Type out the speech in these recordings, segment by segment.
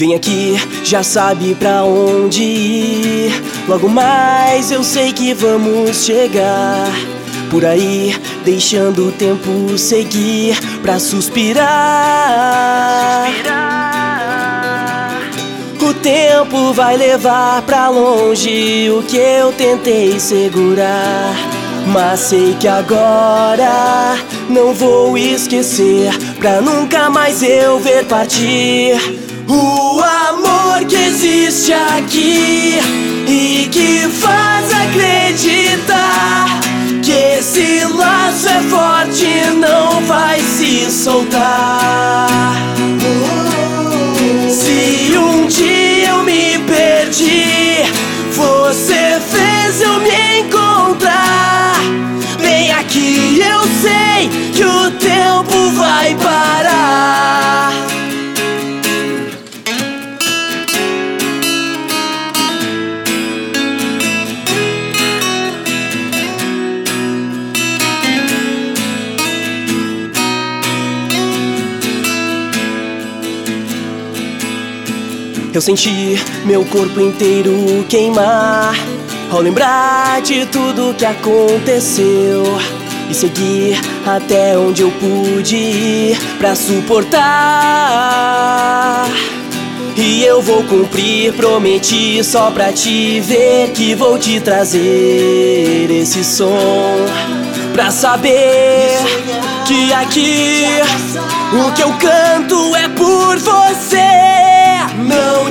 Vem aqui, já sabe pra onde ir. Logo mais eu sei que vamos chegar. Por aí, deixando o tempo seguir pra suspirar. O tempo vai levar pra longe o que eu tentei segurar. Mas sei que agora não vou esquecer pra nunca mais eu ver partir. O amor que existe aqui e que faz acreditar que esse laço é forte e não vai se soltar. Eu senti meu corpo inteiro queimar ao lembrar de tudo que aconteceu e seguir até onde eu pude ir pra suportar. E eu vou cumprir, prometi só pra te ver que vou te trazer esse som pra saber que aqui o que eu canto é por você.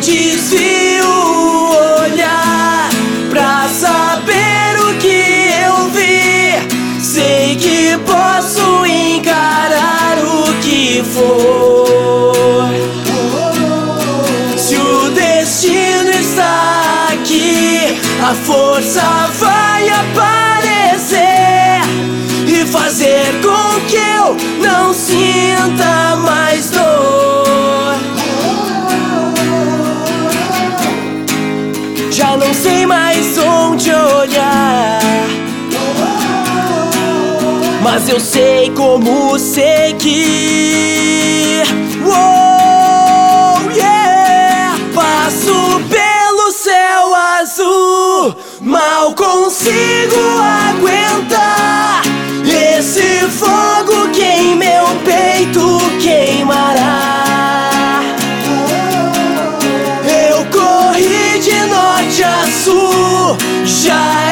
Desvio o olhar pra saber o que eu vi. Sei que posso encarar o que for. Se o destino está aqui, a força vai Mas eu sei como seguir. Oh, yeah! Passo pelo céu azul, mal consigo aguentar. Esse fogo que em meu peito queimará. Eu corri de norte a sul, já